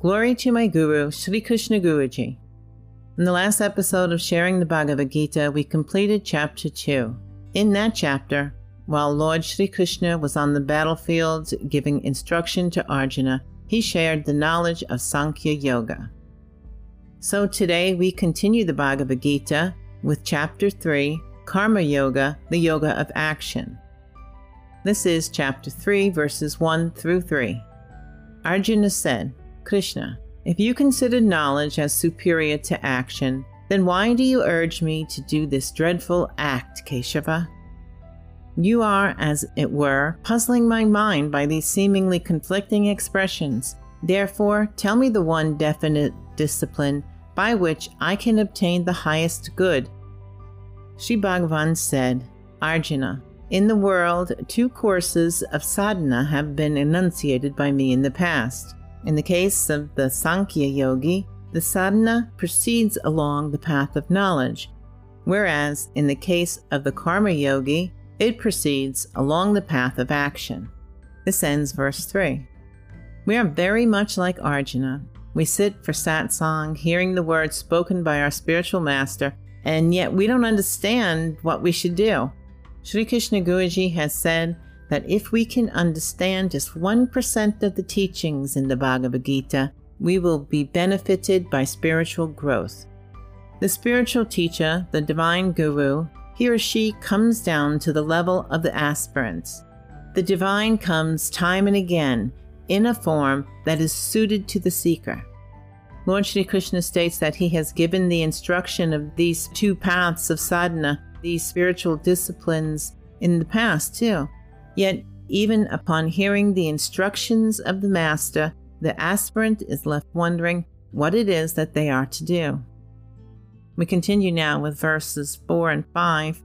Glory to my Guru, Sri Krishna Guruji. In the last episode of sharing the Bhagavad Gita, we completed chapter 2. In that chapter, while Lord Sri Krishna was on the battlefield giving instruction to Arjuna, he shared the knowledge of Sankhya Yoga. So today we continue the Bhagavad Gita with chapter 3, Karma Yoga, the Yoga of Action. This is chapter 3, verses 1 through 3. Arjuna said, Krishna, if you consider knowledge as superior to action, then why do you urge me to do this dreadful act, Keshava? You are, as it were, puzzling my mind by these seemingly conflicting expressions. Therefore, tell me the one definite discipline by which I can obtain the highest good. Sri Bhagavan said, Arjuna, in the world, two courses of sadhana have been enunciated by me in the past. In the case of the Sankhya yogi, the sadhana proceeds along the path of knowledge, whereas in the case of the karma yogi, it proceeds along the path of action. This ends verse 3. We are very much like Arjuna. We sit for satsang, hearing the words spoken by our spiritual master, and yet we don't understand what we should do. Sri Krishna Guruji has said that if we can understand just 1% of the teachings in the Bhagavad Gita, we will be benefited by spiritual growth. The spiritual teacher, the divine guru, he or she comes down to the level of the aspirants. The divine comes time and again in a form that is suited to the seeker. Lord Sri Krishna states that he has given the instruction of these two paths of sadhana, these spiritual disciplines, in the past too. Yet, even upon hearing the instructions of the Master, the aspirant is left wondering what it is that they are to do. We continue now with verses 4 and 5.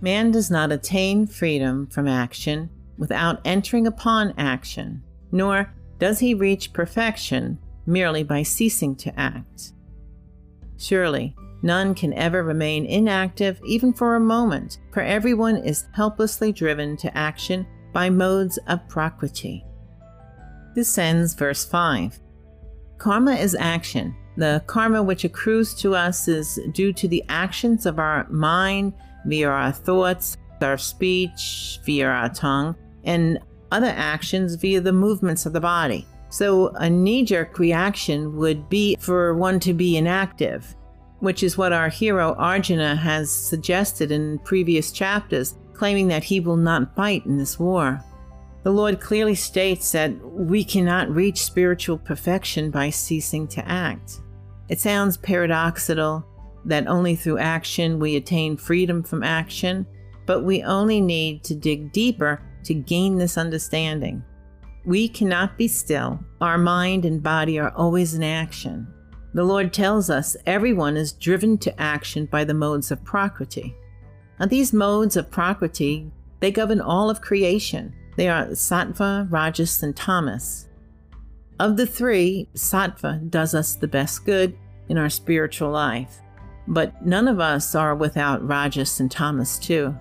Man does not attain freedom from action without entering upon action, nor does he reach perfection merely by ceasing to act. Surely, None can ever remain inactive even for a moment, for everyone is helplessly driven to action by modes of prakriti. This ends verse 5. Karma is action. The karma which accrues to us is due to the actions of our mind via our thoughts, our speech via our tongue, and other actions via the movements of the body. So, a knee jerk reaction would be for one to be inactive which is what our hero Arjuna has suggested in previous chapters, claiming that he will not fight in this war. The Lord clearly states that we cannot reach spiritual perfection by ceasing to act. It sounds paradoxical that only through action we attain freedom from action, but we only need to dig deeper to gain this understanding. We cannot be still. Our mind and body are always in action. The Lord tells us everyone is driven to action by the modes of Prakriti. And these modes of Prakriti, they govern all of creation. They are Sattva, Rajas, and Tamas. Of the three, Sattva does us the best good in our spiritual life. But none of us are without Rajas and Tamas too.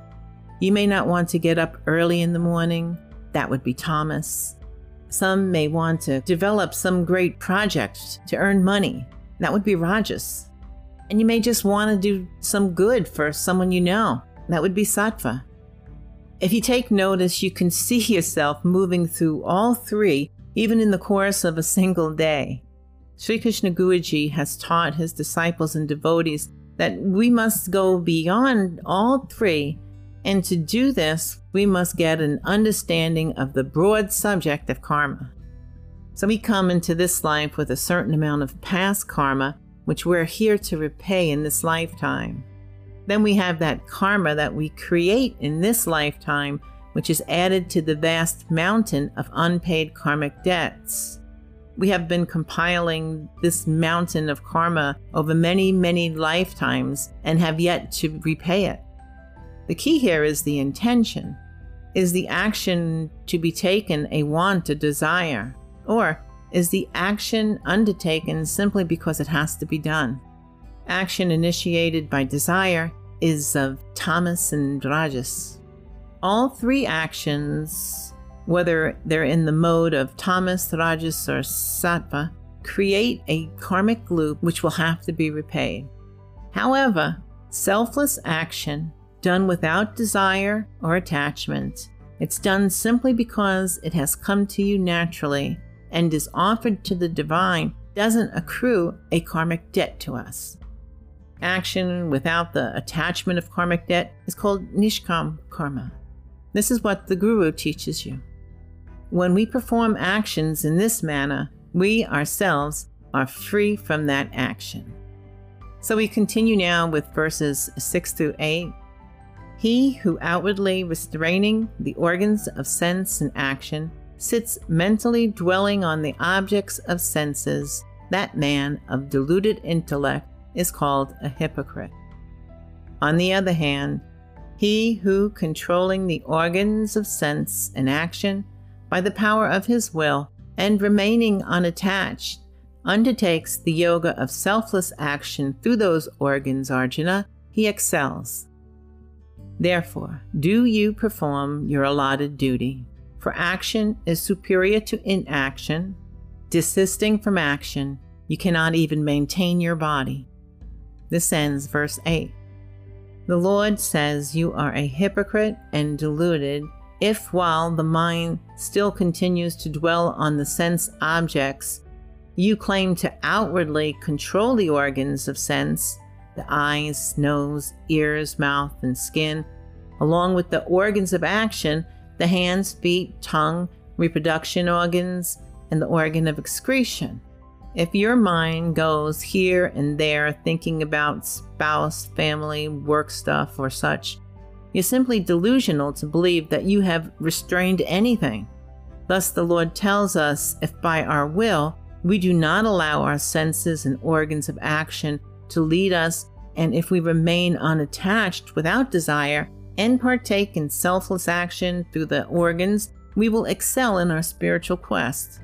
You may not want to get up early in the morning. That would be Tamas. Some may want to develop some great project to earn money. That would be Rajas. And you may just want to do some good for someone you know. That would be Sattva. If you take notice, you can see yourself moving through all three, even in the course of a single day. Sri Krishna Guruji has taught his disciples and devotees that we must go beyond all three, and to do this, we must get an understanding of the broad subject of karma. So we come into this life with a certain amount of past karma, which we're here to repay in this lifetime. Then we have that karma that we create in this lifetime, which is added to the vast mountain of unpaid karmic debts. We have been compiling this mountain of karma over many, many lifetimes and have yet to repay it. The key here is the intention. Is the action to be taken a want, a desire? Or is the action undertaken simply because it has to be done? Action initiated by desire is of Tamas and rajas. All three actions whether they're in the mode of Tamas, rajas, or sattva, create a karmic loop which will have to be repaid. However, selfless action done without desire or attachment, it's done simply because it has come to you naturally and is offered to the divine, doesn't accrue a karmic debt to us. Action without the attachment of karmic debt is called nishkam karma. This is what the Guru teaches you. When we perform actions in this manner, we ourselves are free from that action. So we continue now with verses 6 through 8. He who outwardly restraining the organs of sense and action sits mentally dwelling on the objects of senses, that man of deluded intellect is called a hypocrite. On the other hand, he who, controlling the organs of sense and action by the power of his will and remaining unattached, undertakes the yoga of selfless action through those organs, Arjuna, he excels. Therefore, do you perform your allotted duty, for action is superior to inaction. Desisting from action, you cannot even maintain your body. This ends verse 8. The Lord says you are a hypocrite and deluded if, while the mind still continues to dwell on the sense objects, you claim to outwardly control the organs of sense, the eyes, nose, ears, mouth, and skin, along with the organs of action, the hands, feet, tongue, reproduction organs, and the organ of excretion. If your mind goes here and there thinking about spouse, family, work stuff, or such, you're simply delusional to believe that you have restrained anything. Thus, the Lord tells us if by our will we do not allow our senses and organs of action to lead us, and if we remain unattached without desire and partake in selfless action through the organs, we will excel in our spiritual quest.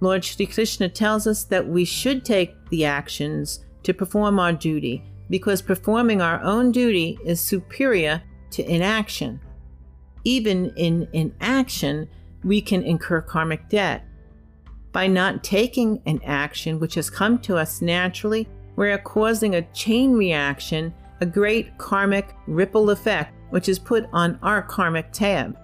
Lord Sri Krishna tells us that we should take the actions to perform our duty because performing our own duty is superior to inaction. Even in inaction, we can incur karmic debt. By not taking an action which has come to us naturally, we are causing a chain reaction, a great karmic ripple effect, which is put on our karmic tab.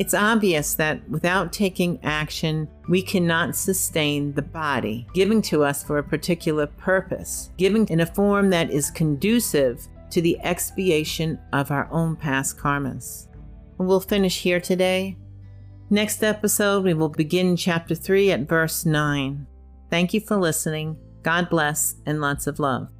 It's obvious that without taking action, we cannot sustain the body given to us for a particular purpose, given in a form that is conducive to the expiation of our own past karmas. We'll finish here today. Next episode, we will begin chapter 3 at verse 9. Thank you for listening. God bless and lots of love.